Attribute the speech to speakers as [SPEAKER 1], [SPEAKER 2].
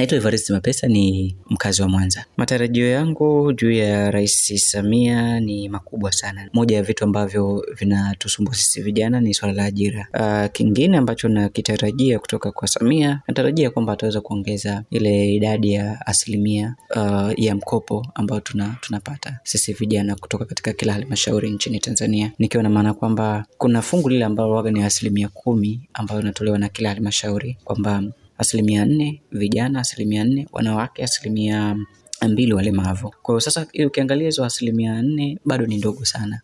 [SPEAKER 1] Naitwa Evaristi Mapesa ni mkazi wa Mwanza. Matarajio yangu juu ya Rais Samia ni makubwa sana. Moja ya vitu ambavyo vinatusumbua sisi vijana ni swala la ajira. Uh, kingine ambacho nakitarajia kutoka kwa Samia, natarajia kwamba ataweza kuongeza ile idadi ya asilimia uh, ya mkopo ambao tuna, tunapata sisi vijana kutoka katika kila halmashauri nchini Tanzania, nikiwa na maana kwamba kuna fungu lile ambalo waga ni asilimia kumi ambayo inatolewa na kila halmashauri kwamba asilimia nne vijana, asilimia nne wanawake, asilimia mbili walemavu. Kwa hiyo sasa ukiangalia hizo asilimia nne bado ni ndogo sana.